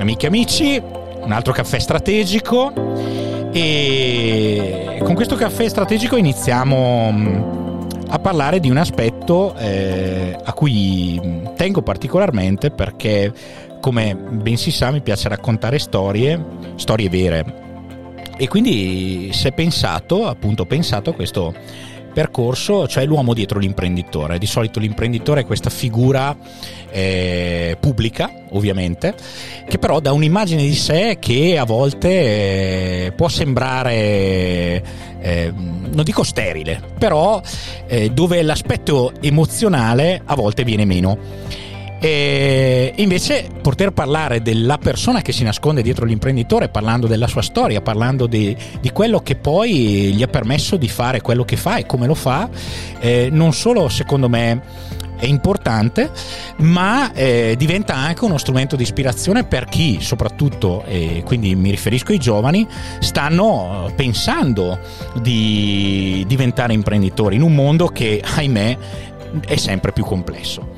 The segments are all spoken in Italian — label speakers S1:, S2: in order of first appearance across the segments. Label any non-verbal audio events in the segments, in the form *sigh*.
S1: Amiche e amici, un altro caffè strategico e con questo caffè strategico iniziamo a parlare di un aspetto eh, a cui tengo particolarmente perché, come ben si sa, mi piace raccontare storie, storie vere. E quindi si è pensato, appunto, pensato a questo percorso, cioè l'uomo dietro l'imprenditore. Di solito l'imprenditore è questa figura eh, pubblica, ovviamente, che però dà un'immagine di sé che a volte eh, può sembrare, eh, non dico sterile, però eh, dove l'aspetto emozionale a volte viene meno. E invece poter parlare della persona che si nasconde dietro l'imprenditore, parlando della sua storia, parlando di, di quello che poi gli ha permesso di fare quello che fa e come lo fa, eh, non solo secondo me è importante, ma eh, diventa anche uno strumento di ispirazione per chi, soprattutto, e quindi mi riferisco ai giovani, stanno pensando di diventare imprenditori in un mondo che, ahimè, è sempre più complesso.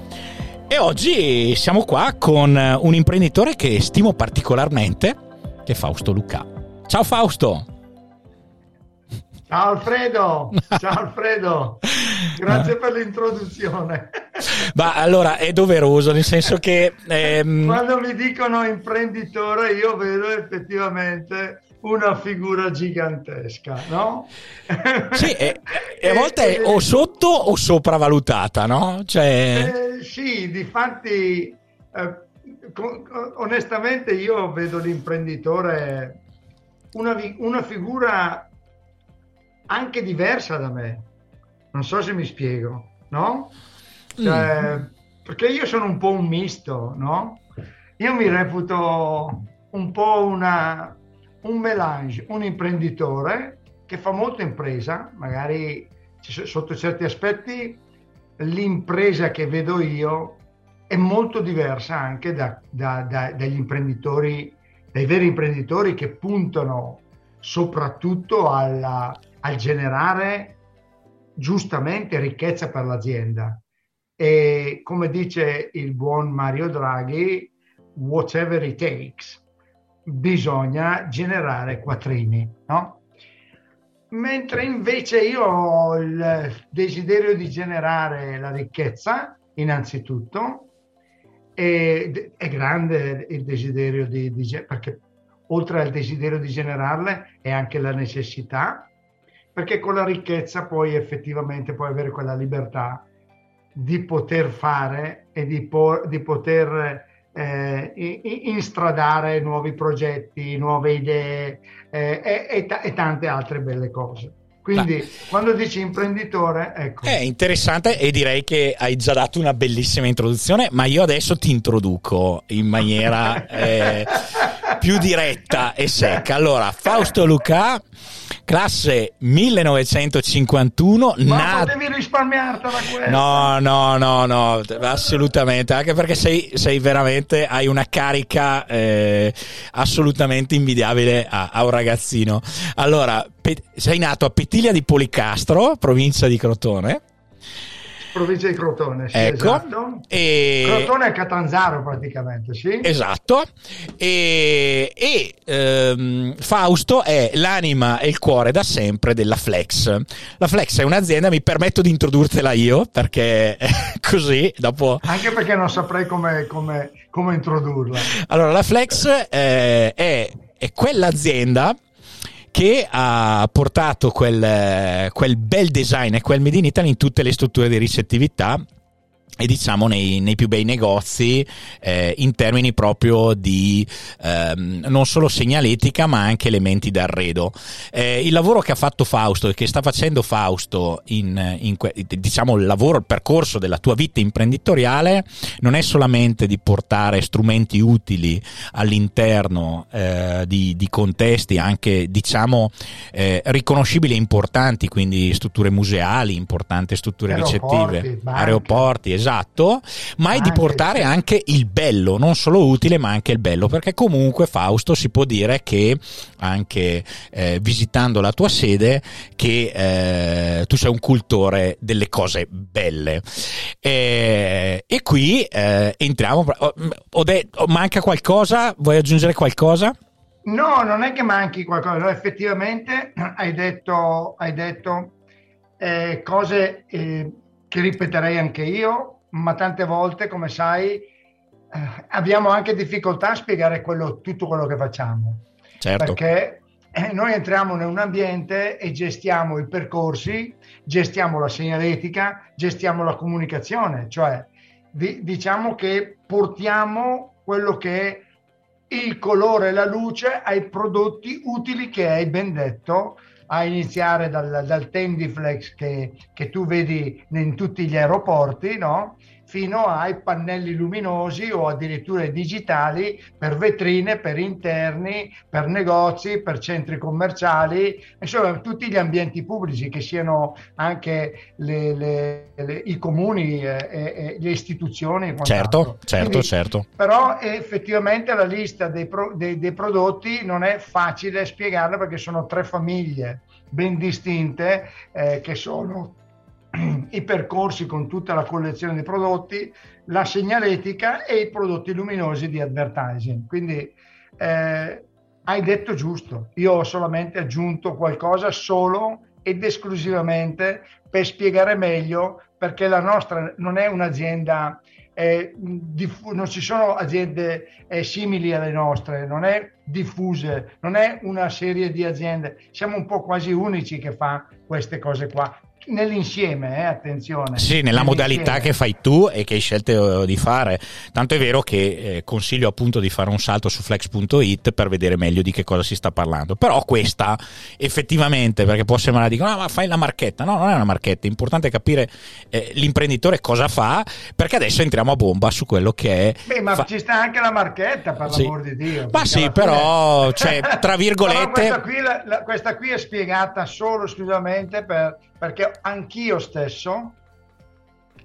S1: E oggi siamo qua con un imprenditore che stimo particolarmente, che è Fausto Luca. Ciao Fausto!
S2: Ciao Alfredo, ciao Alfredo, grazie *laughs* per l'introduzione.
S1: Ma allora è doveroso, nel senso che...
S2: Ehm... Quando mi dicono imprenditore io vedo effettivamente una figura gigantesca, no? *laughs*
S1: Sì, e, e a volte è o sotto o sopravvalutata, no?
S2: Cioè... Eh, sì, difatti, eh, onestamente io vedo l'imprenditore una, una figura anche diversa da me. Non so se mi spiego, no? Cioè, mm. Perché io sono un po' un misto, no? Io mi reputo un po' una, un melange, un imprenditore che fa molta impresa, magari sotto certi aspetti l'impresa che vedo io è molto diversa anche da, da, da, dagli imprenditori, dai veri imprenditori che puntano soprattutto alla, al generare giustamente ricchezza per l'azienda. E come dice il buon Mario Draghi, whatever it takes bisogna generare quattrini, no? Mentre invece io ho il desiderio di generare la ricchezza, innanzitutto, e è grande il desiderio di, di perché oltre al desiderio di generarle è anche la necessità, perché con la ricchezza poi effettivamente puoi avere quella libertà di poter fare e di, po- di poter eh, instradare nuovi progetti, nuove idee eh, e, e, tante altre belle cose. Quindi Ma... quando dici imprenditore, ecco.
S1: È interessante e direi che hai già dato una bellissima introduzione, ma io adesso ti introduco in maniera *laughs* eh, più diretta e secca. Allora, Fausto Luca classe 1951.
S2: Ma nat- potevi risparmiartela questa?
S1: No, no, no, no, assolutamente, anche perché sei, sei veramente, hai una carica eh, assolutamente invidiabile a, a, un ragazzino. Allora, pe- sei nato a Petiglia di Policastro, provincia di Crotone.
S2: Provincia di Crotone, sì,
S1: ecco.
S2: esatto.
S1: E...
S2: Crotone è Catanzaro praticamente, sì.
S1: Esatto. E, e ehm, Fausto è l'anima e il cuore da sempre della Flex. La Flex è un'azienda, mi permetto di introdurtela io perché *laughs* così dopo...
S2: Anche perché non saprei come, come, come introdurla.
S1: Allora, la Flex eh, è, è quell'azienda che ha portato quel, quel bel design e quel Made in Italy in tutte le strutture di ricettività e diciamo nei, nei, più bei negozi eh, in termini proprio di ehm, non solo segnaletica ma anche elementi d'arredo. Eh, il lavoro che ha fatto Fausto e che sta facendo Fausto in, in diciamo il lavoro, il percorso della tua vita imprenditoriale non è solamente di portare strumenti utili all'interno eh, di, di, contesti anche diciamo eh, riconoscibili e importanti, quindi strutture museali, importanti strutture ricettive, aeroporti, esatto esatto, ma è di portare anche il bello, non solo utile, ma anche il bello, perché comunque Fausto si può dire che anche eh, visitando la tua sede che eh, tu sei un cultore delle cose belle. E, e qui eh, entriamo. Ho, ho detto, manca qualcosa? Vuoi aggiungere qualcosa?
S2: No, non è che manchi qualcosa, effettivamente *clears throat* hai detto, hai detto eh, cose eh, che ripeterei anche io, ma tante volte, come sai, eh, abbiamo anche difficoltà a spiegare quello, tutto quello che facciamo.
S1: Certo.
S2: Perché eh, noi entriamo in un ambiente e gestiamo i percorsi, gestiamo la segnaletica, gestiamo la comunicazione, cioè di, diciamo che portiamo quello che è il colore e la luce ai prodotti utili che hai ben detto a iniziare dal, dal Tendiflex che, che tu vedi in tutti gli aeroporti, no? Fino ai pannelli luminosi o addirittura digitali per vetrine, per interni, per negozi, per centri commerciali, insomma tutti gli ambienti pubblici che siano anche le, le, le, i comuni e, e, le istituzioni.
S1: Certo, certo, Quindi, certo.
S2: Però effettivamente la lista dei, pro, dei, dei prodotti non è facile spiegarla perché sono tre famiglie ben distinte eh, che sono i percorsi con tutta la collezione di prodotti, la segnaletica e i prodotti luminosi di advertising. Quindi eh, hai detto giusto, io ho solamente aggiunto qualcosa solo ed esclusivamente per spiegare meglio perché la nostra non è un'azienda, eh, diff- non ci sono aziende eh, simili alle nostre, non è diffuse, non è una serie di aziende, siamo un po' quasi unici che fa queste cose qua nell'insieme, eh, attenzione.
S1: Sì, nella modalità che fai tu e che hai scelto di fare. Tanto è vero che eh, consiglio appunto di fare un salto su flex.it per vedere meglio di che cosa si sta parlando. Però questa effettivamente, perché può sembrare dicono, no, ma fai la marchetta. No, non è una marchetta, è importante capire eh, l'imprenditore cosa fa, perché adesso entriamo a bomba su quello che è.
S2: Beh, ma fa... ci sta anche la marchetta, per sì. l'amor di Dio.
S1: Ma sì, però, cioè, tra *laughs* virgolette.
S2: questa, qui, la, la, questa qui è spiegata solo esclusivamente per perché anch'io stesso,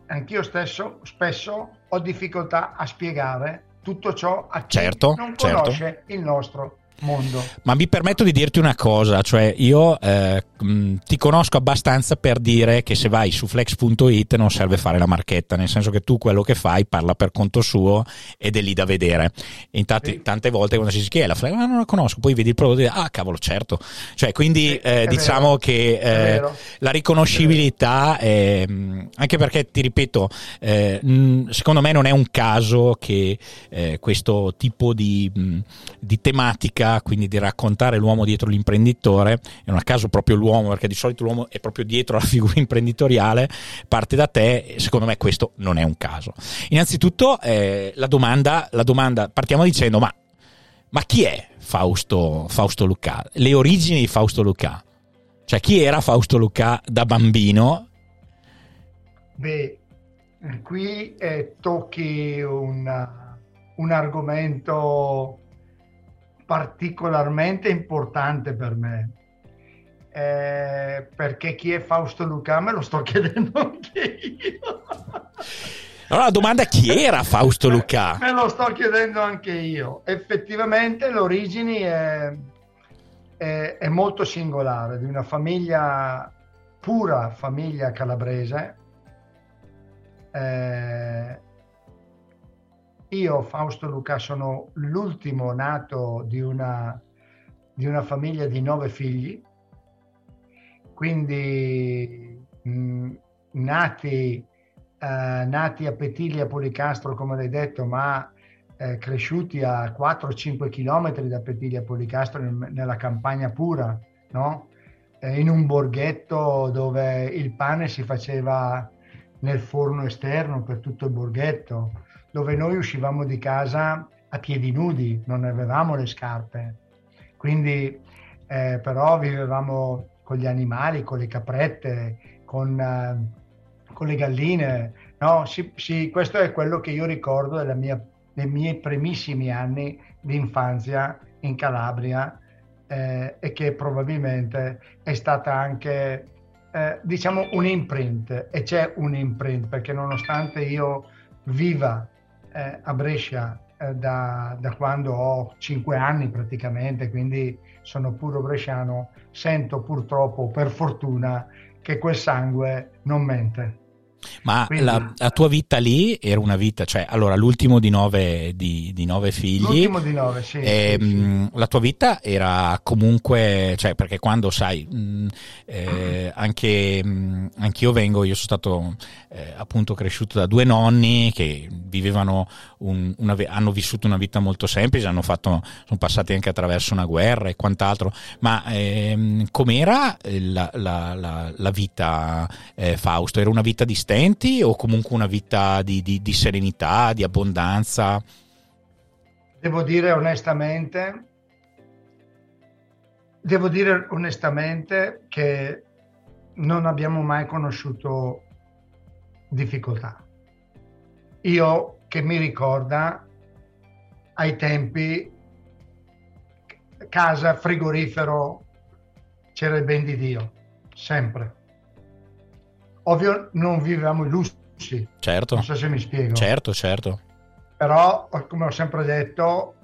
S2: anch'io stesso spesso ho difficoltà a spiegare tutto ciò a chi
S1: certo,
S2: non
S1: certo.
S2: conosce certo. il nostro mondo.
S1: Ma mi permetto di dirti una cosa, cioè io eh, mh, ti conosco abbastanza per dire che se vai su flex.it non serve fare la marchetta, nel senso che tu quello che fai parla per conto suo ed è lì da vedere. Infatti sì. tante volte quando si dice chi è la flex, ah, non la conosco, poi vedi il prodotto e dici, ah cavolo certo. Cioè quindi sì, eh, diciamo vero. che eh, la riconoscibilità, è, anche perché ti ripeto, eh, mh, secondo me non è un caso che eh, questo tipo di, di tematica politica, quindi di raccontare l'uomo dietro l'imprenditore, e non a caso proprio l'uomo, perché di solito l'uomo è proprio dietro la *laughs* figura imprenditoriale, parte da te, secondo me questo non è un caso. Innanzitutto eh, la, domanda, la domanda, partiamo dicendo, ma, ma chi è Fausto, Fausto Lucà? Le origini di Fausto Lucà? Cioè chi era Fausto Lucà da bambino?
S2: Beh, qui eh, tocchi un, un argomento particolarmente importante per me. Eh, perché chi è Fausto Luca me lo sto *laughs* chiedendo anche io.
S1: Allora la domanda è chi era Fausto Luca? *laughs*
S2: Me lo sto chiedendo anche io. Effettivamente l'origine è, è, è molto singolare, di una famiglia, pura famiglia calabrese, eh, io, Fausto Luca, sono l'ultimo nato di una, di una famiglia di nove figli, quindi mh, nati, eh, nati, a Petilia Policastro, come l'hai detto, ma eh, cresciuti a 4-5 km da Petilia Policastro nella campagna pura, no? eh, in un borghetto dove il pane si faceva nel forno esterno per tutto il borghetto, dove noi uscivamo di casa a piedi nudi, non avevamo le scarpe. Quindi eh, però vivevamo con gli animali, con le caprette, con, uh, con le galline. No, sì, sì, questo è quello che io ricordo mia, dei miei primissimi anni di infanzia in Calabria eh, e che probabilmente è stata anche eh, diciamo un imprint e c'è un imprint perché nonostante io viva eh, a Brescia eh, da, da, quando ho cinque anni praticamente, quindi sono puro bresciano, sento purtroppo, per fortuna, che quel sangue non mente.
S1: Ma Quindi, la, la, tua vita lì era una vita, cioè allora l'ultimo di nove, di, di nove figli.
S2: L'ultimo di nove, sì,
S1: e,
S2: sì,
S1: sì. La tua vita era comunque, cioè perché quando sai, mh, eh, anche mh, anch'io vengo, io sono stato eh, appunto cresciuto da due nonni che vivevano un, una, hanno vissuto una vita molto semplice, hanno fatto, sono passati anche attraverso una guerra e quant'altro, ma ehm, com'era la, la, la, la vita eh, Fausto? Era una vita di stenti? o comunque una vita di, di, di serenità, di abbondanza?
S2: Devo dire onestamente, devo dire onestamente che non abbiamo mai conosciuto difficoltà. Io che mi ricorda ai tempi casa, frigorifero, c'era il ben di Dio, sempre. Ovvio non vivevamo i lussi.
S1: Certo.
S2: Non so se mi spiego.
S1: Certo, certo.
S2: Però, come ho sempre detto,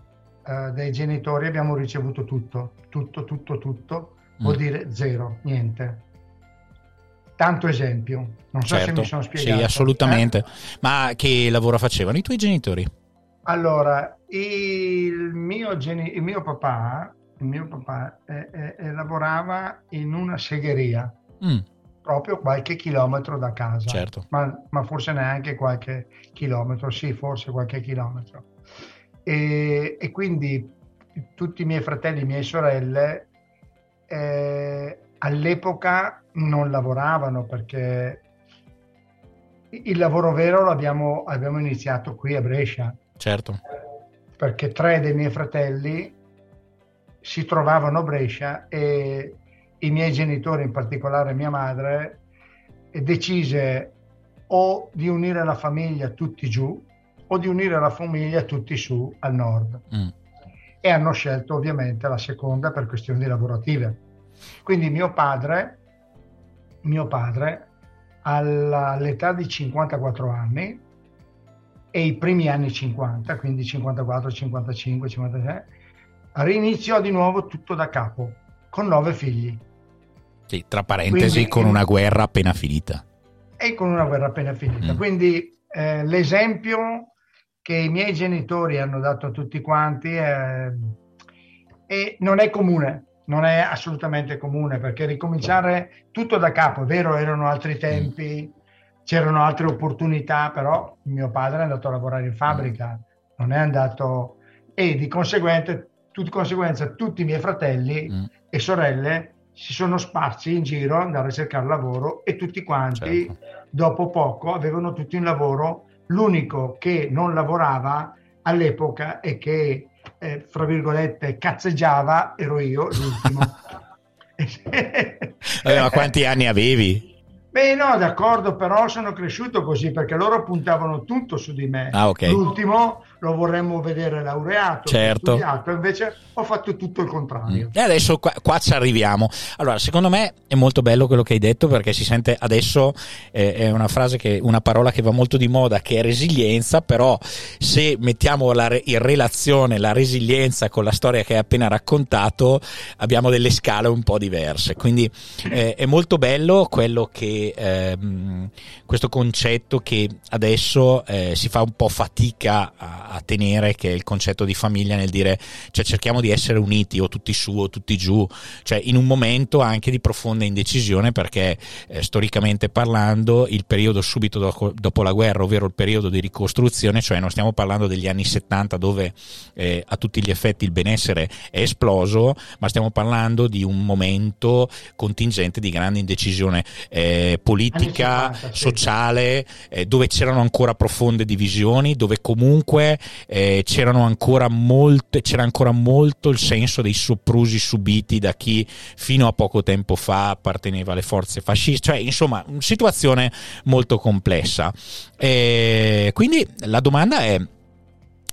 S2: eh, dai genitori abbiamo ricevuto tutto, tutto, tutto, tutto. Vuol mm. dire zero, niente. Tanto esempio. Non so certo. se mi sono spiegato.
S1: Sì, assolutamente. Eh? Ma che lavoro facevano i tuoi genitori?
S2: Allora, il mio, geni- il mio papà, il mio papà eh, eh, lavorava in una segheria. Mm proprio qualche chilometro da casa,
S1: certo.
S2: ma, ma, forse neanche qualche chilometro, sì, forse qualche chilometro. E, e quindi tutti i miei fratelli e mie sorelle eh, all'epoca non lavoravano perché il lavoro vero l'abbiamo abbiamo iniziato qui a Brescia.
S1: Certo.
S2: Perché tre dei miei fratelli si trovavano a Brescia e i miei genitori, in particolare mia madre, decise o di unire la famiglia tutti giù o di unire la famiglia tutti su al nord. Mm. E hanno scelto ovviamente la seconda per questioni lavorative. Quindi mio padre, mio padre all'età di 54 anni e i primi anni 50, quindi 54, 55, 56, riniziò di nuovo tutto da capo, con nove figli.
S1: Sì, tra parentesi, Quindi, con una guerra appena finita.
S2: E con una guerra appena finita. Mm. Quindi eh, l'esempio che i miei genitori hanno dato a tutti quanti è, non è comune, non è assolutamente comune, perché ricominciare tutto da capo, è vero, erano altri tempi, mm. c'erano altre opportunità, però mio padre è andato a lavorare in fabbrica, mm. non è andato... E di conseguenza, di conseguenza tutti i miei fratelli mm. e sorelle si sono sparsi in giro andare a cercare lavoro e tutti quanti certo. dopo poco avevano tutti un lavoro. L'unico che non lavorava all'epoca e che, eh, fra virgolette, cazzeggiava ero io, l'ultimo. *laughs*
S1: ma quanti anni avevi?
S2: Beh, no, d'accordo, però sono cresciuto così perché loro puntavano tutto su di me.
S1: Ah, okay.
S2: L'ultimo lo vorremmo vedere laureato,
S1: certo.
S2: studiato, invece ho fatto tutto il contrario.
S1: Mm. E adesso qua, qua, ci arriviamo. Allora, secondo me è molto bello quello che hai detto perché si sente adesso eh, è una frase che una parola che va molto di moda che è resilienza, però se mettiamo la, in relazione la resilienza con la storia che hai appena raccontato, abbiamo delle scale un po' diverse. Quindi eh, è molto bello quello che ehm, questo concetto che adesso eh, si fa un po' fatica a, a, tenere, che è il concetto di famiglia nel dire cioè cerchiamo di essere uniti o tutti su o tutti giù, cioè in un momento anche di profonda indecisione perché eh, storicamente parlando il periodo subito dopo, dopo, la guerra, ovvero il periodo di ricostruzione, cioè non stiamo parlando degli anni 70 dove eh, a tutti gli effetti il benessere è esploso, ma stiamo parlando di un momento contingente di grande indecisione eh, politica, 70, sociale, eh, dove c'erano ancora profonde divisioni, dove comunque eh, ancora molte, c'era ancora molto il senso dei soprusi subiti da chi fino a poco tempo fa apparteneva alle forze fasciste, cioè insomma una situazione molto complessa. Eh, quindi la domanda è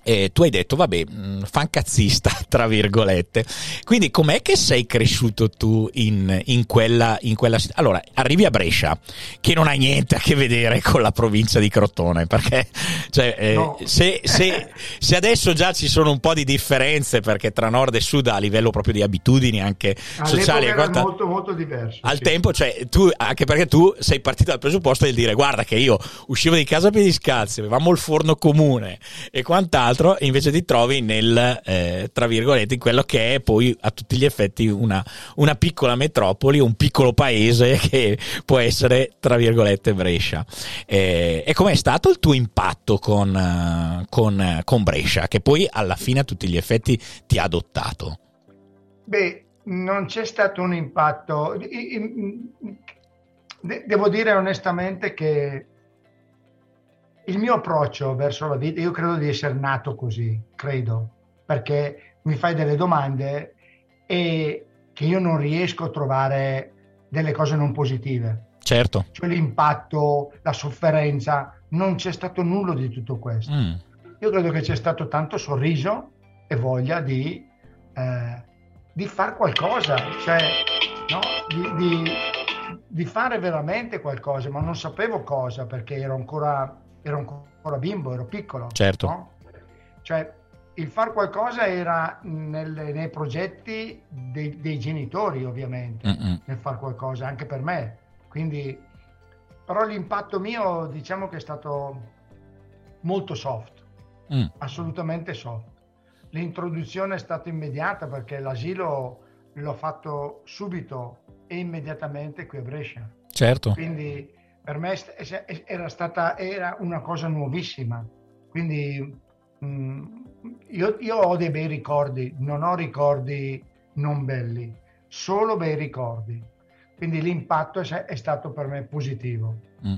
S1: eh, tu hai detto, vabbè, mm, fancazzista, *laughs* tra virgolette. Quindi com'è che sei cresciuto tu in, in quella, in quella... Allora, arrivi a Brescia, che non ha niente a che vedere con la provincia di Crotone, perché cioè, eh, no. se, *laughs* se, se, adesso già ci sono un po' di differenze, perché tra nord e sud a livello proprio di abitudini anche All'epoca sociali... Era
S2: quanta, molto, molto diverso.
S1: Al sì. tempo, cioè, tu, anche perché tu sei partito dal presupposto di dire, guarda che io uscivo di casa a piedi scalzi, avevamo il forno comune e quant'altro, altro, invece ti trovi nel, eh, tra virgolette, in quello che è poi a tutti gli effetti una, una piccola metropoli, un piccolo paese *laughs* che può essere, tra virgolette, Brescia. Eh, e com'è stato il tuo impatto con, con, con Brescia, che poi alla fine a tutti gli effetti ti ha adottato?
S2: Beh, non c'è stato un impatto. Devo dire onestamente che il mio approccio verso la vita, io credo di essere nato così, credo, perché mi fai delle domande e che io non riesco a trovare delle cose non positive.
S1: Certo.
S2: Cioè l'impatto, la sofferenza, non c'è stato nulla di tutto questo. Mm. Io credo che c'è stato tanto sorriso e voglia di, eh, di fare qualcosa, cioè no? di, di, di fare veramente qualcosa, ma non sapevo cosa perché ero ancora ero ancora bimbo, ero piccolo.
S1: Certo.
S2: No? Cioè, il far qualcosa era nel, nei progetti dei, dei genitori, ovviamente, Mm-mm. nel far qualcosa, anche per me. Quindi, però l'impatto mio, diciamo che è stato molto soft, mm. assolutamente soft. L'introduzione è stata immediata perché l'asilo l'ho fatto subito e immediatamente qui a Brescia.
S1: Certo.
S2: Quindi per me era stata era una cosa nuovissima. Quindi mh, mm, io, io, ho dei bei ricordi, non ho ricordi non belli, solo bei ricordi. Quindi l'impatto è stato per me positivo.
S1: Mm.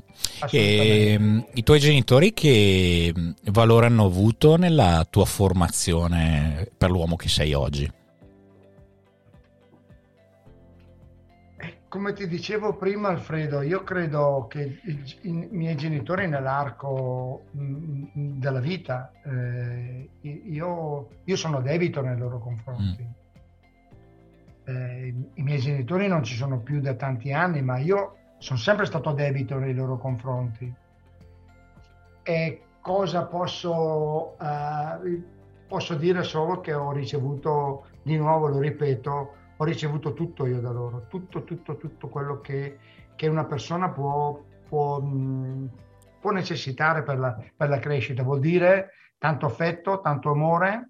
S1: E, ehm, I tuoi genitori che valore hanno avuto nella tua formazione per l'uomo che sei oggi?
S2: Come ti dicevo prima Alfredo, io credo che i, i miei genitori nell'arco mh, mm, mm, della vita, eh, io, io, sono debito nei loro confronti. Mm. Eh, I miei genitori non ci sono più da tanti anni, ma io sono sempre stato debito nei loro confronti. E cosa posso, uh, posso dire solo che ho ricevuto, di nuovo lo ripeto, ho ricevuto tutto io da loro, tutto, tutto, tutto quello che, che una persona può, può, può necessitare per la, per la crescita. Vuol dire tanto affetto, tanto amore,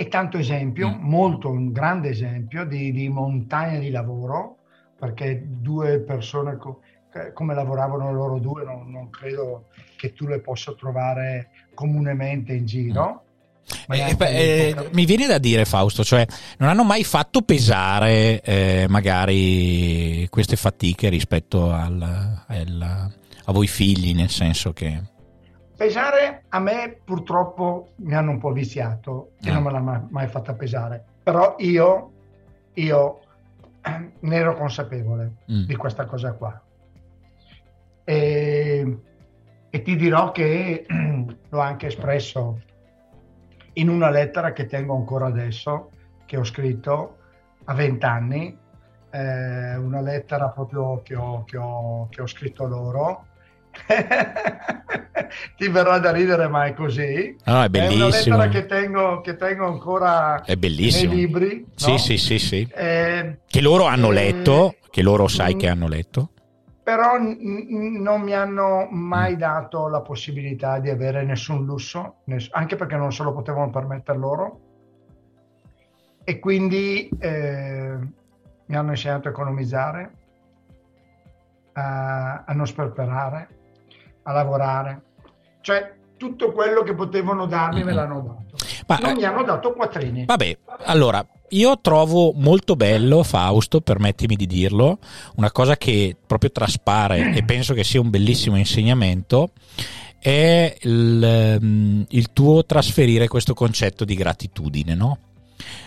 S2: e tanto esempio, mm. molto un grande esempio di, di montagna di lavoro, perché due persone co- come lavoravano loro due non, non, credo che tu le possa trovare comunemente in giro.
S1: Mm. Eh, eh, mi viene da dire Fausto, cioè non hanno mai fatto pesare eh, magari queste fatiche rispetto al, al, a voi figli, nel senso che...
S2: Pesare a me purtroppo mi hanno un po' viziato e ah. non me l'ha mai, mai fatta pesare, però io, io *clears throat* ne ero consapevole mm. di questa cosa qua. E, e ti dirò che *clears throat* l'ho anche espresso in una lettera che tengo ancora adesso, che ho scritto a vent'anni, eh, una lettera proprio che ho, che ho, che ho scritto loro. *laughs* Ti verrà da ridere, ma è così.
S1: No, è bellissimo. È una
S2: lettera che tengo, che tengo ancora nei libri.
S1: Sì,
S2: no?
S1: sì, sì, sì. Eh, che loro hanno eh, letto, che loro sai mm, che hanno letto
S2: però n- non mi hanno mai dato la possibilità di avere nessun lusso, ness- anche perché non se lo potevano permettere loro. E quindi eh, mi hanno insegnato a economizzare, a, a non sperperare, a lavorare. Cioè, tutto quello che potevano darmi me l'hanno dato. Ma, non mi hanno dato quattrini.
S1: Vabbè, allora io trovo molto bello Fausto, permettimi di dirlo, una cosa che proprio traspare *clears throat* e penso che sia un bellissimo insegnamento è il, ehm, il tuo trasferire questo concetto di gratitudine, no?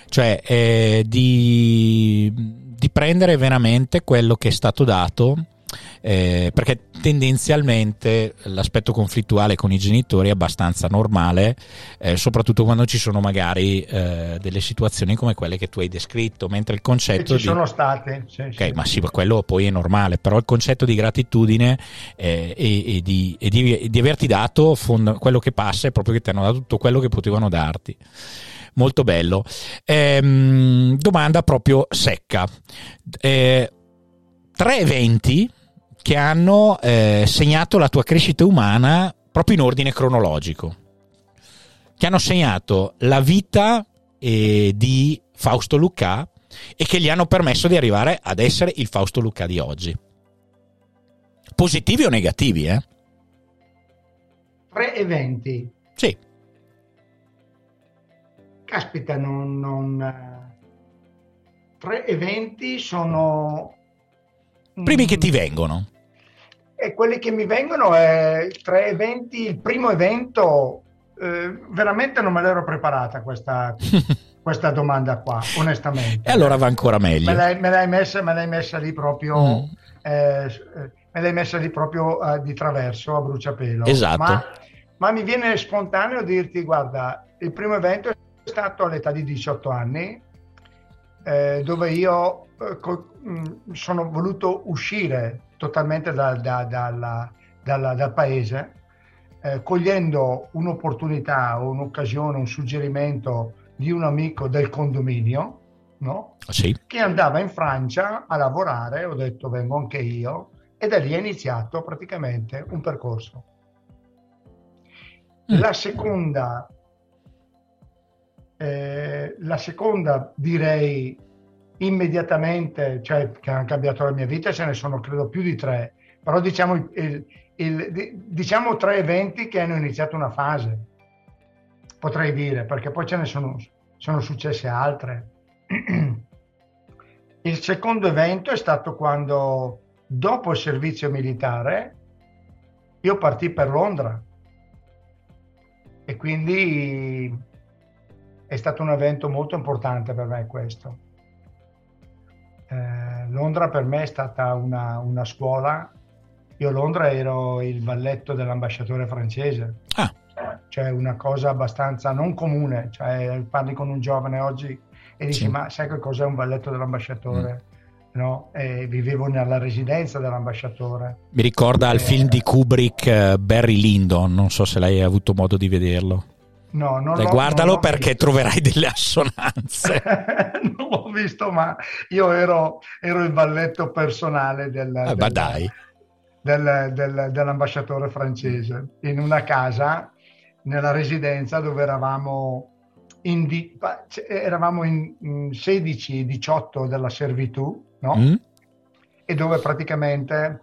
S1: Cioè eh, di, di prendere veramente quello che è stato dato eh, perché tendenzialmente l'aspetto conflittuale con i genitori è abbastanza normale, eh, soprattutto quando ci sono magari eh, delle situazioni come quelle che tu hai descritto, mentre il concetto...
S2: Che ci di... sono state.
S1: Sì, ok, sì. ma sì, quello poi è normale, però il concetto di gratitudine eh, e, e, di, e, di, e, di, averti dato fond- quello che passa è proprio che ti hanno dato tutto quello che potevano darti molto bello. Ehm, domanda proprio secca. Eh, tre eventi che hanno eh, segnato la tua crescita umana proprio in ordine cronologico, che hanno segnato la vita eh, di Fausto Lucca e che gli hanno permesso di arrivare ad essere il Fausto Lucca di oggi. Positivi o negativi, eh?
S2: Tre eventi.
S1: Sì.
S2: Caspita, non, non... Eh, tre eventi sono...
S1: Primi che ti vengono.
S2: E quelli che mi vengono è tre eventi. Il primo evento, eh, veramente non me l'ero preparata questa, *laughs* questa domanda qua, onestamente.
S1: E allora va ancora meglio.
S2: Me l'hai, me l'hai, messa, me l'hai messa, lì proprio. Mm. Eh, me l'hai messa lì proprio uh, di traverso a bruciapelo.
S1: Esatto.
S2: Ma, ma, mi viene spontaneo dirti: guarda, il primo evento è stato all'età di 18 anni, eh, dove io eh, co- mh, sono voluto uscire totalmente da, da, dalla, dalla, dal paese, eh, cogliendo un'opportunità, un'occasione, un suggerimento di un amico del condominio, no?
S1: Ah, sì.
S2: che andava in Francia a lavorare, ho detto vengo anche io, e da lì è iniziato praticamente un percorso. Mm. La seconda, eh, la seconda direi immediatamente, cioè che hanno cambiato la mia vita, ce ne sono credo più di tre, però diciamo, il, il, diciamo tre eventi che hanno iniziato una fase, potrei dire, perché poi ce ne sono, sono successe altre. *clears throat* Il secondo evento è stato quando, dopo il servizio militare, io partì per Londra. E quindi è stato un evento molto importante per me questo Londra per me è stata una, una, scuola. Io a Londra ero il valletto dell'ambasciatore francese. Ah. Cioè una cosa abbastanza non comune. Cioè, parli con un giovane oggi e dici sì. ma sai che cos'è un valletto dell'ambasciatore? Mm. No? vivevo nella residenza dell'ambasciatore.
S1: Mi ricorda il film di Kubrick uh, Barry Lyndon, non so se lei ha avuto modo di vederlo.
S2: No, non l'ho,
S1: guardalo
S2: non
S1: perché
S2: visto.
S1: troverai delle assonanze. *laughs*
S2: non l'ho visto, ma io ero, ero il balletto personale del,
S1: eh, del,
S2: del, del, dell'ambasciatore francese in una casa nella residenza dove eravamo in, di, eravamo in, in 16-18 della servitù, no? Mm. E dove praticamente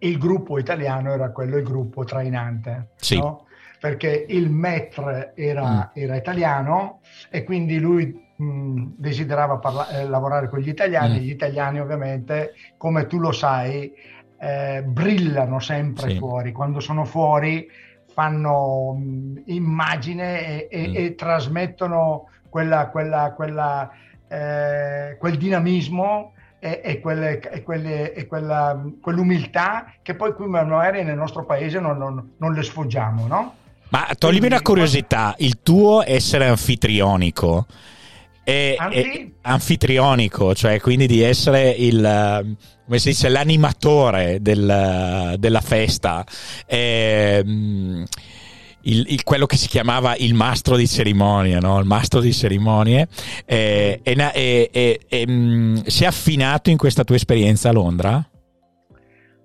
S2: il gruppo italiano era quello il gruppo trainante.
S1: Sì.
S2: No? Perché il maître era, mm. era italiano e quindi lui mh, desiderava parla- eh, lavorare con gli italiani. Mm. Gli italiani ovviamente, come tu lo sai, eh, brillano sempre sì. fuori. Quando sono fuori fanno mh, immagine e, e, mm. e, trasmettono quella, quella, quella, eh, quel dinamismo e, e, quelle, e, quelle, e quella, quell'umiltà che poi qui magari nel nostro paese non, non, non le sfoggiamo, no?
S1: Ma toglimi una curiosità, il tuo essere anfitrionico è, è, anfitrionico, cioè quindi di essere il come si dice l'animatore del, della festa. È, mm, il, il, quello che si chiamava il mastro di cerimonie, no? il mastro di cerimonie, eh, mm, si è affinato in questa tua esperienza a Londra?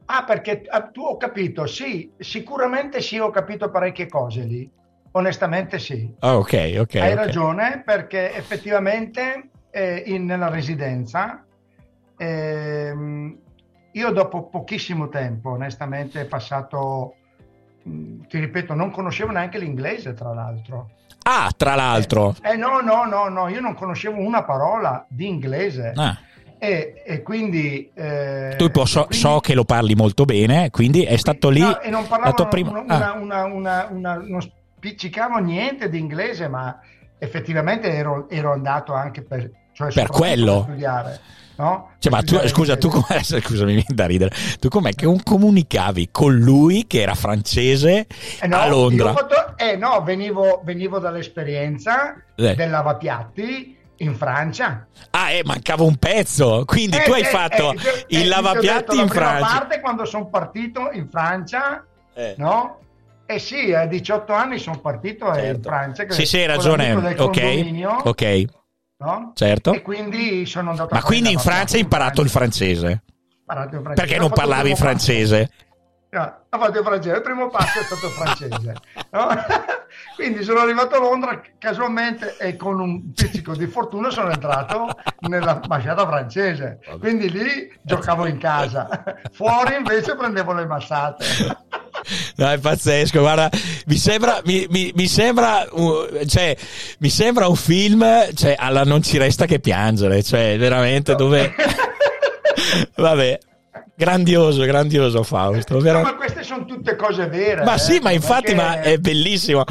S2: Ah, perché ah, tu ho capito, sì, sicuramente sì, ho capito parecchie cose lì. Onestamente sì.
S1: Oh, ok, ok.
S2: Hai
S1: okay.
S2: ragione, perché effettivamente eh, in, nella residenza eh, io dopo pochissimo tempo, onestamente, passato, mh, mm, ti ripeto, non conoscevo neanche l'inglese, tra l'altro.
S1: Ah, tra l'altro.
S2: Eh, eh, no, no, no, no, io non conoscevo una parola di inglese. Ah. E, e, quindi
S1: eh, tu posso, quindi, so che lo parli molto bene quindi è stato lì no,
S2: e non parlavo prima... una, ah. una, una, una, non spiccicavo niente di inglese ma effettivamente ero, ero andato anche per, cioè
S1: per quello
S2: per studiare No?
S1: Cioè, ma tu, scusa, tu come, *laughs* scusami, mi da ridere. Tu com'è che comunicavi con lui che era francese
S2: eh no,
S1: a Londra?
S2: Fatto, eh no, venivo, venivo dall'esperienza eh. del lavapiatti in Francia.
S1: Ah, eh, mancava un pezzo. Quindi eh, tu hai eh, fatto eh, il lavapiatti in Francia.
S2: La parte quando sono partito in Francia, no? Eh sì, a 18 anni sono partito certo. in Francia.
S1: Sì, sì, hai ragione. Ok, ok.
S2: No?
S1: Certo.
S2: E quindi sono andato
S1: Ma quindi in Francia hai imparato il francese?
S2: Imparato il
S1: francese. Perché non parlavi in francese?
S2: No, ho fatto il francese, il primo passo è stato il francese. *laughs* No? Quindi sono arrivato a Londra casualmente e con un pizzico di fortuna sono entrato nell'ambasciata francese. Quindi lì giocavo in casa, fuori invece prendevo le massate.
S1: No, è pazzesco, guarda, mi sembra, mi, mi, mi sembra, uh, cioè, mi sembra un film, cioè, alla non ci resta che piangere, cioè, veramente dove... *laughs* Vabbè, Grandioso, grandioso Fausto.
S2: No, ma queste sono tutte cose vere.
S1: Ma eh? sì, ma infatti perché... ma è bellissimo.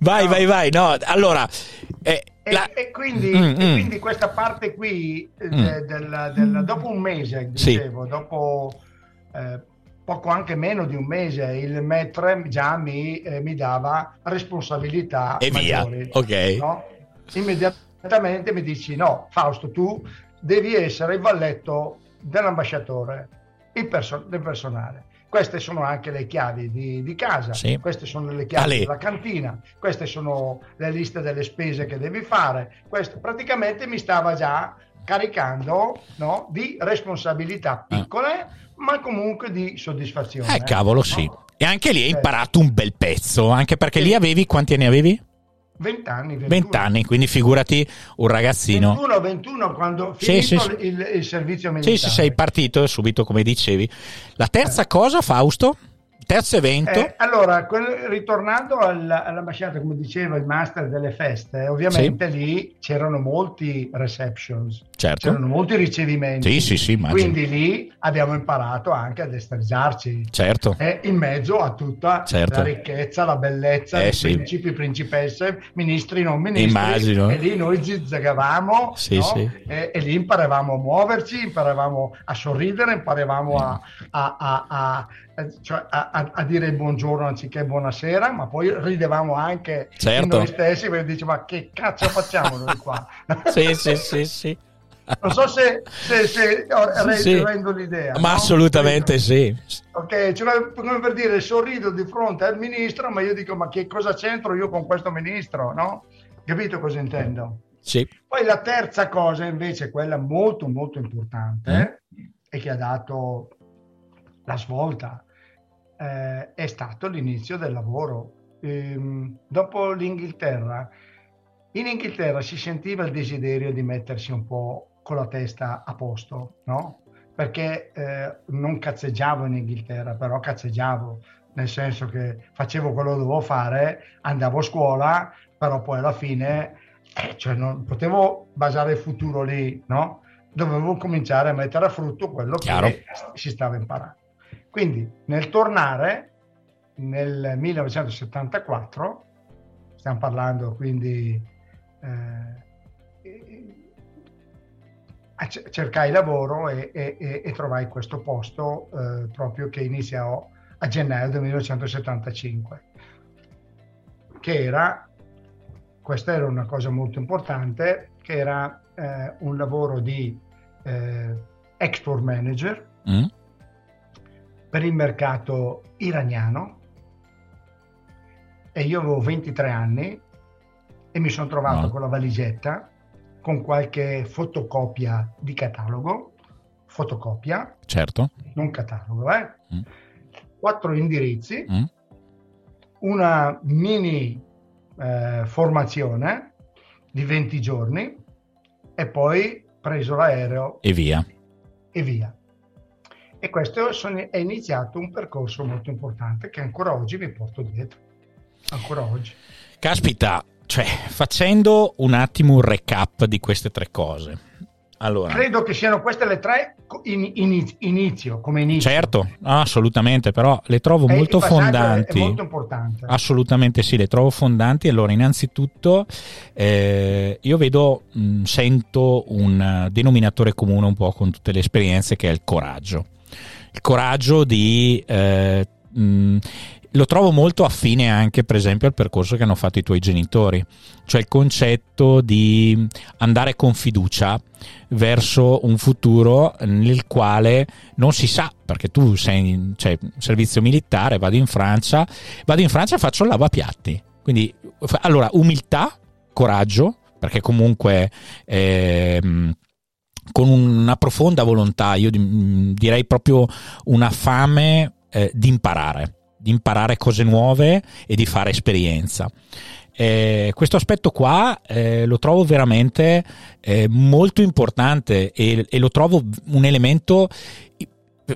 S1: Vai, no. vai, vai. No, allora...
S2: Eh, e, la... e, quindi, mm, e, mm. quindi, questa parte qui, eh, mm. del, del, dopo un mese, dicevo, sì. dopo eh, poco anche meno di un mese, il maître già mi, eh, mi dava responsabilità
S1: e maggiori, via. Ok.
S2: No? Immediatamente mi dici, no, Fausto, tu devi essere il valletto dell'ambasciatore perso- del personale. Queste sono anche le chiavi di, di casa, sì. queste sono le chiavi Ale. della cantina, queste sono le liste delle spese che devi fare. Questo praticamente mi stava già caricando no, di responsabilità ah. piccole, ah. ma comunque di soddisfazione.
S1: Eh, cavolo, sì. No? E anche lì hai imparato un bel pezzo, anche perché sì. lì avevi quanti anni avevi?
S2: 20 anni.
S1: 20 anni, quindi figurati un ragazzino.
S2: 21, 21 quando sì, sì, sì. Il, il, servizio militare.
S1: Sì, sì, sei partito subito come dicevi. La terza eh. cosa, Fausto? Terzo evento?
S2: Eh, allora, quel, ritornando alla, all'ambasciata, come diceva il master delle feste, ovviamente lì c'erano molti receptions.
S1: Certo.
S2: c'erano molti ricevimenti.
S1: Sì, sì, sì, immagino.
S2: Quindi lì abbiamo imparato anche a destreggiarci.
S1: Certo.
S2: Eh, in mezzo a tutta
S1: Certo.
S2: la ricchezza, la bellezza,
S1: Eh,
S2: i
S1: sì.
S2: principi, principesse, ministri, non ministri.
S1: Immagino.
S2: E lì noi zizzagavamo
S1: Sì,
S2: no?
S1: sì.
S2: E, e lì imparavamo a muoverci, imparavamo a sorridere, imparavamo a, a- a- a- cioè a- a- a dire buongiorno anziché buonasera, ma poi ridevamo anche
S1: Certo.
S2: noi stessi perché dice ma che cazzo facciamo noi qua? *laughs*
S1: Sì, sì, sì, sì.
S2: Non so se, se, se
S1: Sì.
S2: rendo l'idea.
S1: Ma
S2: no?
S1: assolutamente sì.
S2: Ok, cioè, come per dire, sorrido di fronte al ministro, ma io dico, ma che cosa c'entro io con questo ministro, no? Capito cosa intendo?
S1: Sì.
S2: Poi la terza cosa, invece, quella molto, molto importante, e che ha dato la svolta, eh, è stato l'inizio del lavoro. Ehm, dopo l'Inghilterra, in Inghilterra si sentiva il desiderio di mettersi un po' con la testa a posto, no? Perché eh, non cazzeggiavo in Inghilterra, però cazzeggiavo, nel senso che facevo quello che dovevo fare, andavo a scuola, però poi alla fine eh, cioè non potevo basare il futuro lì, no? Dovevo cominciare a mettere a frutto quello
S1: Chiaro.
S2: che si stava imparando. Quindi nel tornare nel 1974, stiamo parlando quindi, eh, cercai lavoro e, e- e- trovai questo posto eh, proprio che iniziò a gennaio del 1975, che era, questa era una cosa molto importante, che era eh, un lavoro di eh, export manager
S1: Mm?
S2: per il mercato iraniano e io avevo 23 anni e mi sono trovato
S1: No.
S2: con la valigetta con qualche fotocopia di catalogo, fotocopia,
S1: Certo.
S2: non catalogo, eh?
S1: Mm.
S2: quattro indirizzi,
S1: Mm?
S2: una mini eh, formazione di 20 giorni e poi preso l'aereo
S1: E via.
S2: e via. E questo sono- è iniziato un percorso molto importante che ancora oggi mi porto dietro. Ancora oggi.
S1: Caspita, cioè, facendo un attimo un recap di queste tre cose. Allora,
S2: Credo che siano queste le tre in- in- inizio, come inizio.
S1: certo, assolutamente, però le trovo
S2: il
S1: molto
S2: è-
S1: fondanti.
S2: È molto importante.
S1: Assolutamente sì, le trovo fondanti. Allora, innanzitutto, eh, io vedo, mh, sento un denominatore comune un po' con tutte le esperienze che è il coraggio. Il coraggio di. eh, mh, lo trovo molto affine anche, per esempio, al percorso che hanno fatto i tuoi genitori, cioè il concetto di andare con fiducia verso un futuro nel quale non si sa, perché tu sei in cioè, servizio militare, vado in Francia, vado in Francia e faccio il lavapiatti. Quindi, allora, umiltà, coraggio, perché comunque ehm, con una profonda volontà, io di- direi proprio una fame eh, di imparare, di imparare cose nuove e di fare esperienza. Eh, questo aspetto qua eh, lo trovo veramente eh, molto importante e, e lo trovo un elemento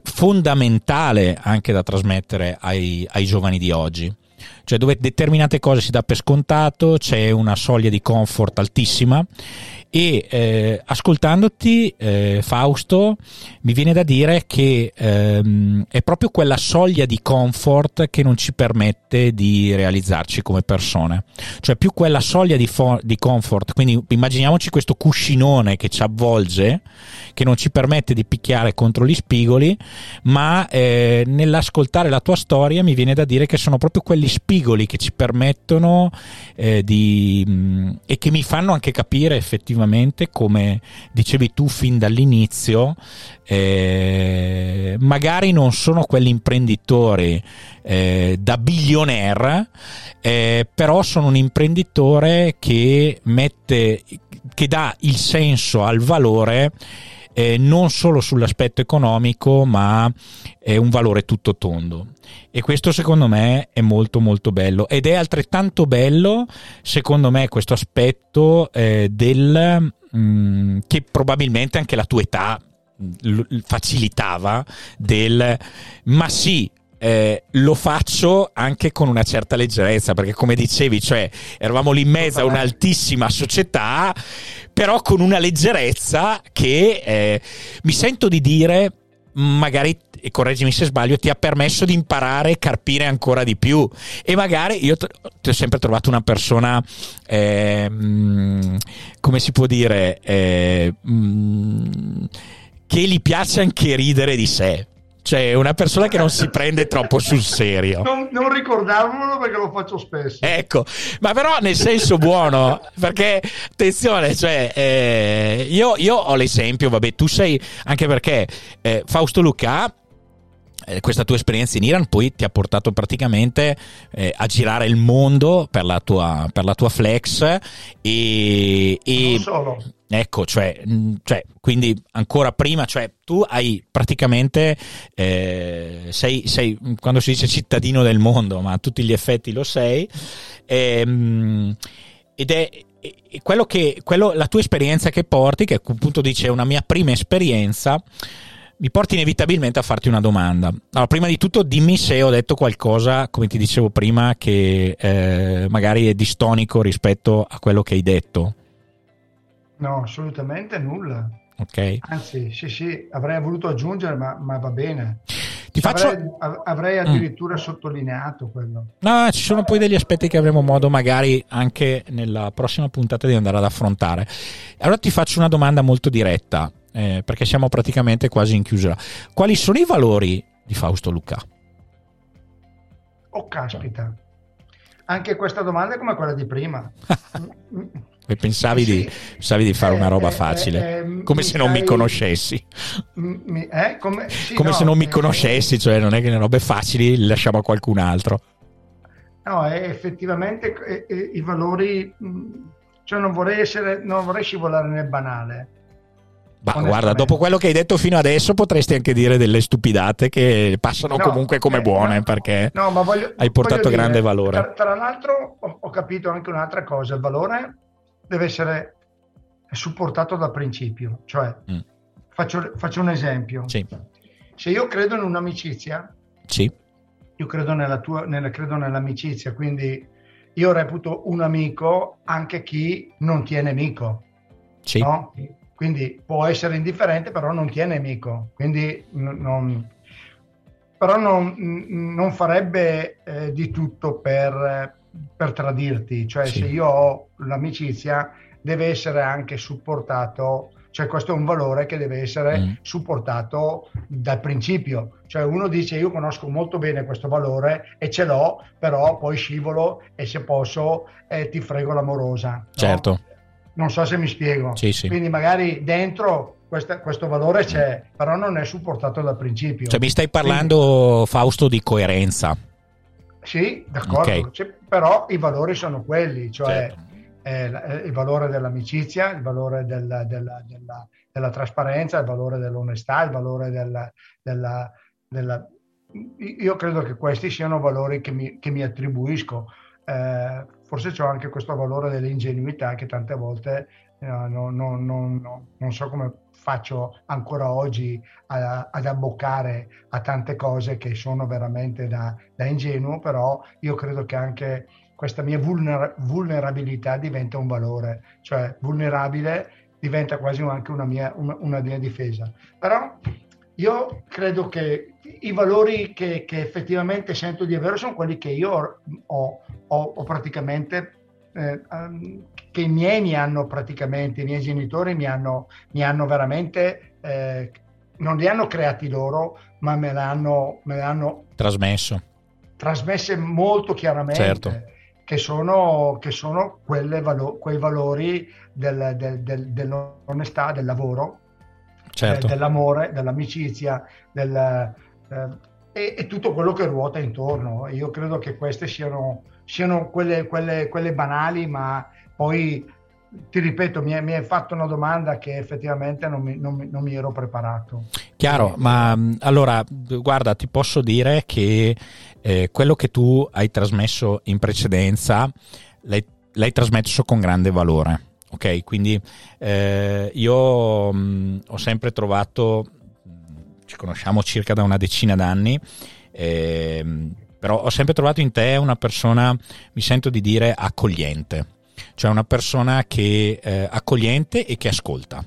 S1: fondamentale anche da trasmettere ai, ai giovani di oggi. Cioè dove determinate cose si dà per scontato, c'è una soglia di comfort altissima e eh, ascoltandoti eh, Fausto mi viene da dire che ehm, è proprio quella soglia di comfort che non ci permette di realizzarci come persone. Cioè più quella soglia di, fo- di comfort quindi immaginiamoci questo cuscinone che ci avvolge che non ci permette di picchiare contro gli spigoli ma eh, nell'ascoltare la tua storia mi viene da dire che sono proprio quelli spigoli che ci permettono eh, di mh, e che mi fanno anche capire effettivamente come dicevi tu fin dall'inizio eh, magari non sono quegli imprenditori eh, da billionaire eh, però sono un imprenditore che mette che dà il senso al valore eh, non solo sull'aspetto economico, ma è un valore tutto tondo. E questo secondo me è molto molto bello. Ed è altrettanto bello, secondo me, questo aspetto eh, del mh, che probabilmente anche la tua età l- facilitava del ma sì eh, lo faccio anche con una certa leggerezza perché come dicevi cioè eravamo lì in mezzo a un'altissima società però con una leggerezza che eh, mi sento di dire magari e correggimi se sbaglio, ti ha permesso di imparare e carpire ancora di più. E magari io ti ho sempre trovato una persona, eh, come si può dire, eh, che gli piace anche ridere di sé. Cioè, una persona che non si prende troppo sul serio.
S2: Non, non ricordarmelo perché lo faccio spesso.
S1: Ecco, ma però nel senso buono, perché attenzione, cioè, eh, io, io, ho l'esempio, vabbè, tu sei, anche perché eh, Fausto Luca eh, questa tua esperienza in Iran poi ti ha portato praticamente eh, a girare il mondo per la tua, per la tua flex e, e. Ecco, cioè, cioè, quindi ancora prima, cioè tu hai praticamente, eh, sei, sei, quando si dice cittadino del mondo, ma a tutti gli effetti lo sei, ehm, ed è quello che, quello, la tua esperienza che porti, che appunto dice una mia prima esperienza, mi porti inevitabilmente a farti una domanda. Allora, prima di tutto dimmi se ho detto qualcosa, come ti dicevo prima, che eh, magari è distonico rispetto a quello che hai detto.
S2: No, assolutamente nulla.
S1: Ok.
S2: Anzi, sì, sì, avrei voluto aggiungere, ma, ma va bene.
S1: Ti faccio...
S2: avrei, avrei mm. addirittura mm. sottolineato quello.
S1: No, ci sono poi degli aspetti che avremo modo magari anche nella prossima puntata di andare ad affrontare. Allora ti faccio una domanda molto diretta eh, perché siamo praticamente quasi in chiusura. Quali sono i valori di Fausto Luca?
S2: Oh, caspita. Anche questa domanda è come quella di prima. *laughs*
S1: pensavi, sì. di, pensavi, di, fare eh, una roba eh, facile, eh, come se non mi conoscessi.
S2: Eh, come,
S1: se non mi
S2: eh,
S1: conoscessi, cioè non è che le robe facili le lasciamo a qualcun altro.
S2: No, effettivamente i valori, cioè non vorrei, essere, non vorrei scivolare nel banale
S1: ma guarda, dopo quello che hai detto fino adesso potresti anche dire delle stupidate che passano no, comunque come eh, buone no, perché no, voglio, hai portato grande dire, valore.
S2: Tra, tra l'altro ho, ho, capito anche un'altra cosa, il valore deve essere supportato dal principio, cioè mm. faccio, faccio, un esempio.
S1: Sì.
S2: Se io credo in un'amicizia,
S1: sì.
S2: io credo, nella tua, nella, credo nell'amicizia, quindi io reputo un amico anche chi non tiene amico.
S1: Sì.
S2: No? Quindi può essere indifferente, però non tiene nemico, quindi non, però non, non farebbe eh, di tutto per, per tradirti, cioè sì. se io ho l'amicizia deve essere anche supportato, cioè questo è un valore che deve essere mm. supportato dal principio, cioè uno dice io conosco molto bene questo valore e ce l'ho, però poi scivolo e se posso eh, ti frego l'amorosa.
S1: Certo.
S2: No? Non so se mi spiego.
S1: Sì, sì.
S2: Quindi magari dentro questa, questo valore c'è, però non è supportato dal principio.
S1: Cioè mi stai parlando, Quindi, Fausto, di coerenza.
S2: Sì, d'accordo, okay. cioè, però i valori sono quelli, cioè certo. eh, il valore dell'amicizia, il valore della, della, della, della, trasparenza, il valore dell'onestà, il valore della, della... Io credo che questi siano valori che mi, che mi attribuisco. Eh, forse c'è anche questo valore dell'ingenuità che tante volte eh, non, non, non, non, so come faccio ancora oggi a, ad abboccare a tante cose che sono veramente da, da, ingenuo, però io credo che anche questa mia vulner, vulnerabilità diventa un valore, cioè vulnerabile diventa quasi anche una mia, una, una mia difesa. Però io credo che i valori che, che, effettivamente sento di avere sono quelli che io ho, ho, ho praticamente, eh, che i miei mi hanno praticamente, i miei genitori mi hanno, mi hanno veramente, eh, non li hanno creati loro, ma me l'hanno, me l'hanno
S1: trasmesso.
S2: Trasmesse molto chiaramente.
S1: Certo.
S2: Che sono, che sono valo- quei valori del, del, del, dell'onestà, del lavoro,
S1: certo.
S2: eh, dell'amore, dell'amicizia, del, eh, e, e, tutto quello che ruota intorno. Io credo che queste siano, siano quelle, quelle, quelle, banali, ma poi ti ripeto, mi, mi hai fatto una domanda che effettivamente non mi, non non mi ero preparato.
S1: Chiaro, ma allora guarda, ti posso dire che eh, quello che tu hai trasmesso in precedenza l'hai, l'hai trasmesso con grande valore. Ok, quindi eh, io mh, ho sempre trovato ci conosciamo circa da una decina d'anni, eh, però ho sempre trovato in te una persona, mi sento di dire, accogliente. cioè una persona che eh, accogliente e che ascolta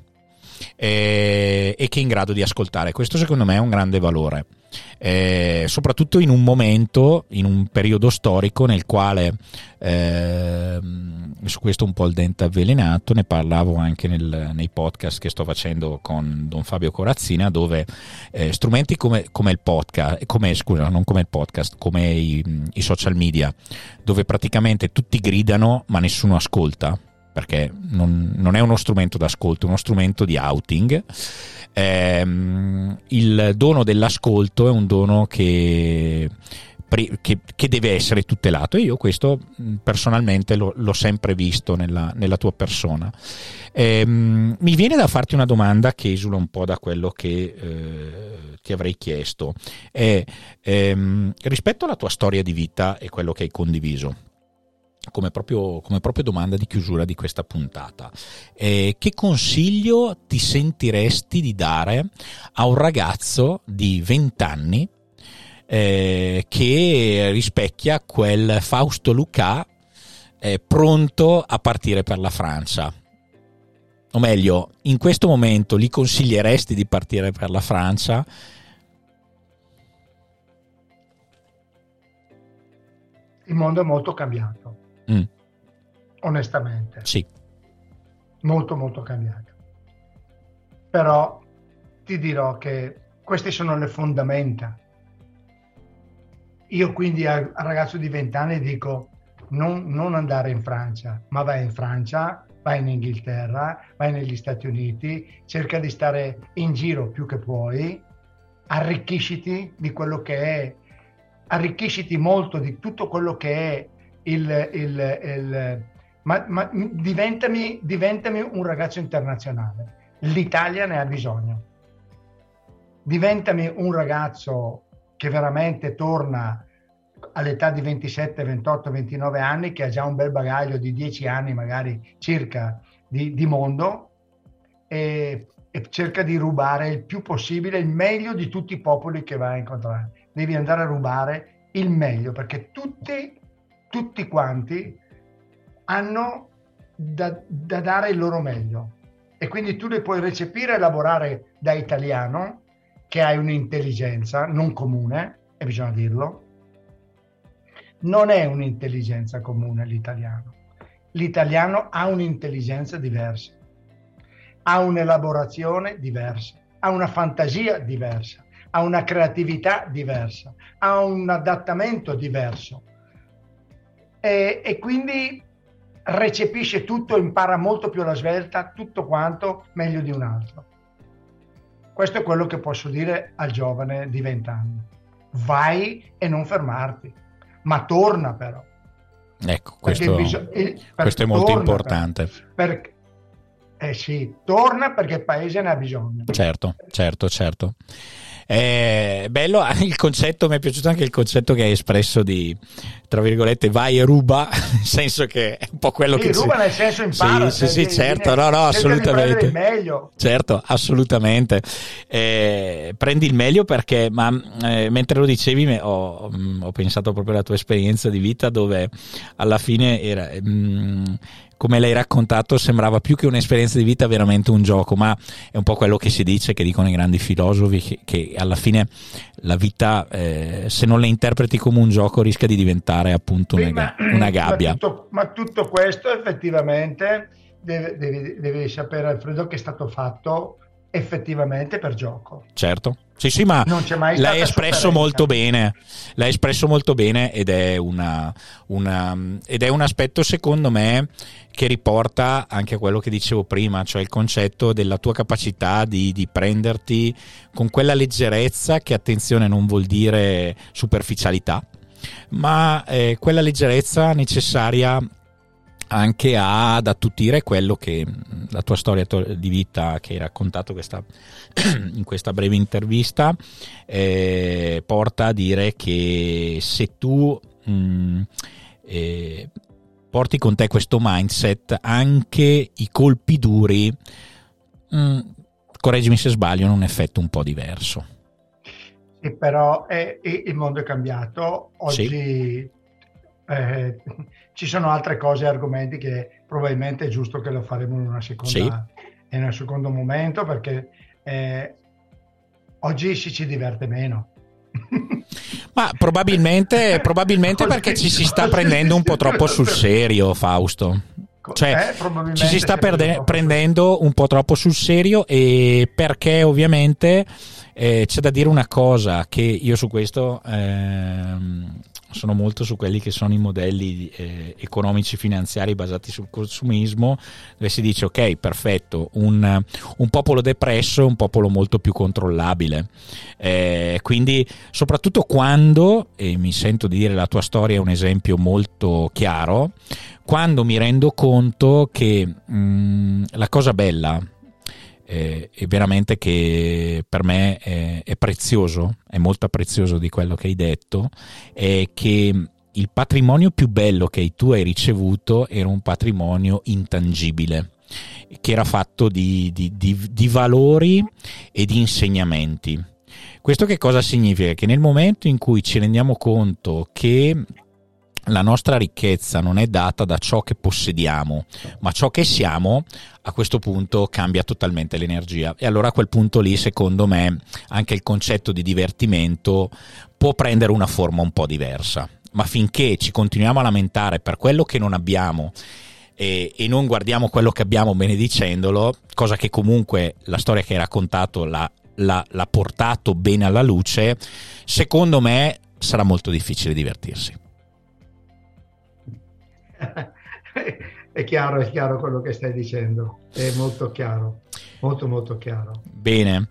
S1: eh, e che è in grado di ascoltare. Questo secondo me è un grande valore. Eh, soprattutto in un momento, in un periodo storico nel quale eh, su questo un po' il dente avvelenato, ne parlavo anche nel, nei podcast che sto facendo con Don Fabio Corazzina, dove eh, strumenti come, come, il podcast, come, scusa, non come il podcast, come i, i social media, dove praticamente tutti gridano ma nessuno ascolta perché non, non, è uno strumento d'ascolto, è uno strumento di outing. Eh, il dono dell'ascolto è un dono che, che, che, deve essere tutelato e io questo personalmente lo, l'ho sempre visto nella, nella tua persona. Eh, mi viene da farti una domanda che esula un po' da quello che eh, ti avrei chiesto. È, ehm, rispetto alla tua storia di vita e quello che hai condiviso, come proprio, come proprio, domanda di chiusura di questa puntata. Eh, che consiglio ti sentiresti di dare a un ragazzo di 20 anni eh, che rispecchia quel Fausto Luca eh, pronto a partire per la Francia? O meglio, in questo momento gli consiglieresti di partire per la Francia?
S2: Il mondo è molto cambiato Mm. Onestamente.
S1: Sì.
S2: Molto, molto cambiato. Però ti dirò che queste sono le fondamenta. Io quindi al, ragazzo di 20 anni dico non, non andare in Francia, ma vai in Francia, vai in Inghilterra, vai negli Stati Uniti, cerca di stare in giro più che puoi, arricchisciti di quello che è, arricchisciti molto di tutto quello che è il, il, il ma, ma diventami, diventami un ragazzo internazionale. L'Italia ne ha bisogno. Diventami un ragazzo che veramente torna all'età di 27, 28, 29 anni, che ha già un bel bagaglio di 10 anni magari circa di, di mondo e, e, cerca di rubare il più possibile il meglio di tutti i popoli che va a incontrare. Devi andare a rubare il meglio perché tutti tutti quanti hanno da, da dare il loro meglio e quindi tu le puoi recepire e elaborare da italiano che hai un'intelligenza non comune, e bisogna dirlo, non è un'intelligenza comune l'italiano. L'italiano ha un'intelligenza diversa, ha un'elaborazione diversa, ha una fantasia diversa, ha una creatività diversa, ha un adattamento diverso e, e quindi recepisce tutto, impara molto più alla svelta, tutto quanto meglio di un altro. Questo è quello che posso dire al giovane di 20 anni. Vai e non fermarti, ma torna però.
S1: Ecco, questo, bisog- il, questo è molto importante.
S2: Per, per, eh sì, torna perché il paese ne ha bisogno.
S1: Certo, certo, certo. È bello *laughs* il concetto, mi è piaciuto anche il concetto che hai espresso di, tra virgolette, vai e ruba, *laughs* nel senso che è un po' quello
S2: sì,
S1: che...
S2: ruba si... nel senso impara.
S1: Sì, sì, sì, certo, no, no, assolutamente. Certo, assolutamente. Eh, prendi il meglio perché, ma eh, mentre lo dicevi ho, ho, pensato proprio alla tua esperienza di vita dove alla fine era... Mm, come l'hai raccontato sembrava più che un'esperienza di vita veramente un gioco, ma è un po' quello che si dice, che dicono i grandi filosofi, che, che alla fine la vita, eh, se non la interpreti come un gioco, rischia di diventare appunto una, ma, una gabbia.
S2: Ma tutto, ma tutto, questo effettivamente devi, devi, devi sapere, Alfredo, che è stato fatto effettivamente per gioco.
S1: Certo. Sì, sì, ma l'hai espresso molto bene, l'hai espresso molto bene ed è, una, una, ed è un aspetto secondo me che riporta anche a quello che dicevo prima, cioè il concetto della tua capacità di, di prenderti con quella leggerezza che attenzione non vuol dire superficialità, ma eh, quella leggerezza necessaria anche ad attutire quello che la tua storia di vita che hai raccontato questa, *clears throat* in questa breve intervista eh, porta a dire che se tu mh, eh, porti con te questo mindset anche i colpi duri mh, correggimi se sbaglio hanno un effetto un po' diverso.
S2: Sì, però è, è, il mondo è cambiato. Oggi sì eh, *laughs* ci sono altre cose, argomenti che probabilmente è giusto che lo faremo in, una seconda, sì. in un secondo momento perché eh, oggi si ci diverte meno. *laughs*
S1: Ma probabilmente, probabilmente perché ci si sta prendendo un po' troppo sul serio, Fausto. Cioè, eh, ci si sta perde- prendendo un po' troppo sul serio e perché ovviamente eh, c'è da dire una cosa che io su questo ehm, sono molto su quelli che sono i modelli eh, economici finanziari basati sul consumismo, dove si dice ok, perfetto, un, un popolo depresso è un popolo molto più controllabile. Eh, quindi soprattutto quando, e mi sento di dire la tua storia è un esempio molto chiaro, quando mi rendo conto che mh, mm, la cosa bella è veramente che per me è, è, prezioso, è molto prezioso di quello che hai detto, è che il patrimonio più bello che tu hai ricevuto era un patrimonio intangibile che era fatto di, di, di, di valori e di insegnamenti. Questo che cosa significa? Che nel momento in cui ci rendiamo conto che la nostra ricchezza non è data da ciò che possediamo, ma ciò che siamo, a questo punto cambia totalmente l'energia. E allora a quel punto lì, secondo me, anche il concetto di divertimento può prendere una forma un po' diversa. Ma finché ci continuiamo a lamentare per quello che non abbiamo e, e non guardiamo quello che abbiamo benedicendolo, cosa che comunque la storia che hai raccontato l'ha, l'ha, l'ha portato bene alla luce, secondo me sarà molto difficile divertirsi.
S2: È chiaro, è chiaro quello che stai dicendo, è molto chiaro, molto molto chiaro.
S1: Bene.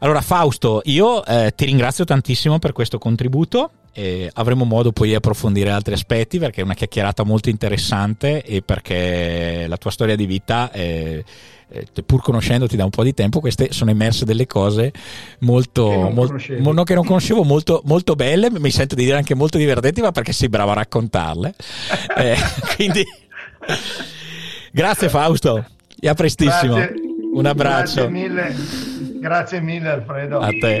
S1: Allora Fausto, io eh, ti ringrazio tantissimo per questo contributo. Eh, avremo modo poi di approfondire altri aspetti perché è una chiacchierata molto interessante e perché la tua storia di vita è, pur conoscendoti da un po' di tempo, queste sono emerse delle cose molto, che non, mol, no, che non conoscevo, molto, molto, belle, mi sento di dire anche molto divertenti, ma perché sei bravo a raccontarle. *laughs* eh, quindi, grazie Fausto, e a prestissimo. Grazie. Un abbraccio.
S2: Grazie mille, grazie mille Alfredo.
S1: A te.